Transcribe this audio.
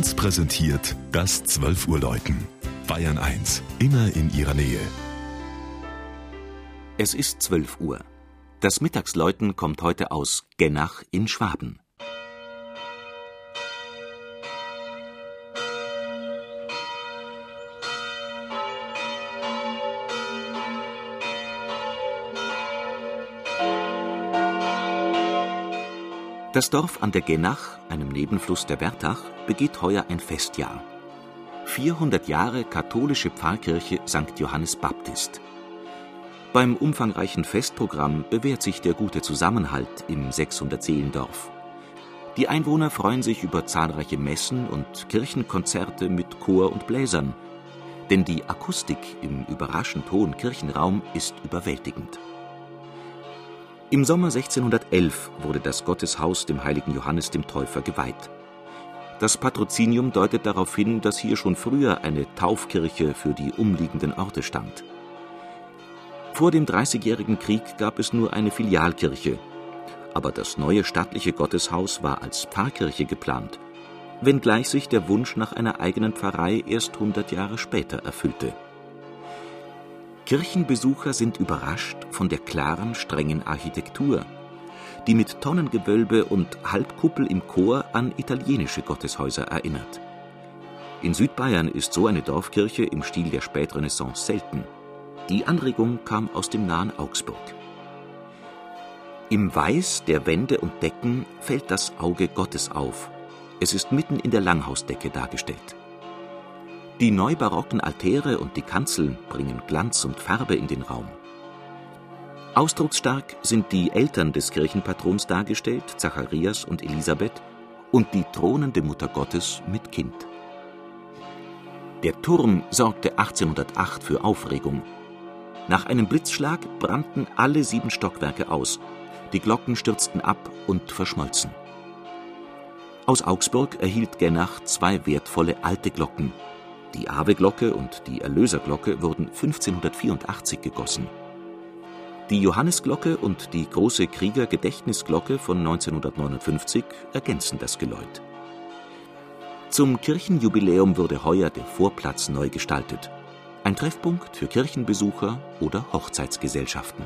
1 präsentiert das 12 Uhr Läuten. Bayern 1, immer in ihrer Nähe. Es ist 12 Uhr. Das Mittagsläuten kommt heute aus Gennach in Schwaben. Das Dorf an der Genach, einem Nebenfluss der Bertach, begeht heuer ein Festjahr. 400 Jahre katholische Pfarrkirche St. Johannes Baptist. Beim umfangreichen Festprogramm bewährt sich der gute Zusammenhalt im 600-Seelendorf. Die Einwohner freuen sich über zahlreiche Messen und Kirchenkonzerte mit Chor und Bläsern, denn die Akustik im überraschend hohen Kirchenraum ist überwältigend. Im Sommer 1611 wurde das Gotteshaus dem heiligen Johannes dem Täufer geweiht. Das Patrozinium deutet darauf hin, dass hier schon früher eine Taufkirche für die umliegenden Orte stand. Vor dem Dreißigjährigen Krieg gab es nur eine Filialkirche, aber das neue stattliche Gotteshaus war als Pfarrkirche geplant, wenngleich sich der Wunsch nach einer eigenen Pfarrei erst 100 Jahre später erfüllte Kirchenbesucher sind überrascht von der klaren, strengen Architektur, die mit Tonnengewölbe und Halbkuppel im Chor an italienische Gotteshäuser erinnert. In Südbayern ist so eine Dorfkirche im Stil der Spätrenaissance selten. Die Anregung kam aus dem nahen Augsburg. Im Weiß der Wände und Decken fällt das Auge Gottes auf. Es ist mitten in der Langhausdecke dargestellt. Die neubarocken Altäre und die Kanzeln bringen Glanz und Farbe in den Raum. Ausdrucksstark sind die Eltern des Kirchenpatrons dargestellt, Zacharias und Elisabeth, und die thronende Mutter Gottes mit Kind. Der Turm sorgte 1808 für Aufregung. Nach einem Blitzschlag brannten alle sieben Stockwerke aus, die Glocken stürzten ab und verschmolzen. Aus Augsburg erhielt Gennach zwei wertvolle alte Glocken, die Ave-Glocke und die Erlöserglocke wurden 1584 gegossen. Die Johannesglocke und die große Kriegergedächtnisglocke von 1959 ergänzen das Geläut. Zum Kirchenjubiläum wurde heuer der Vorplatz neu gestaltet. Ein Treffpunkt für Kirchenbesucher oder Hochzeitsgesellschaften.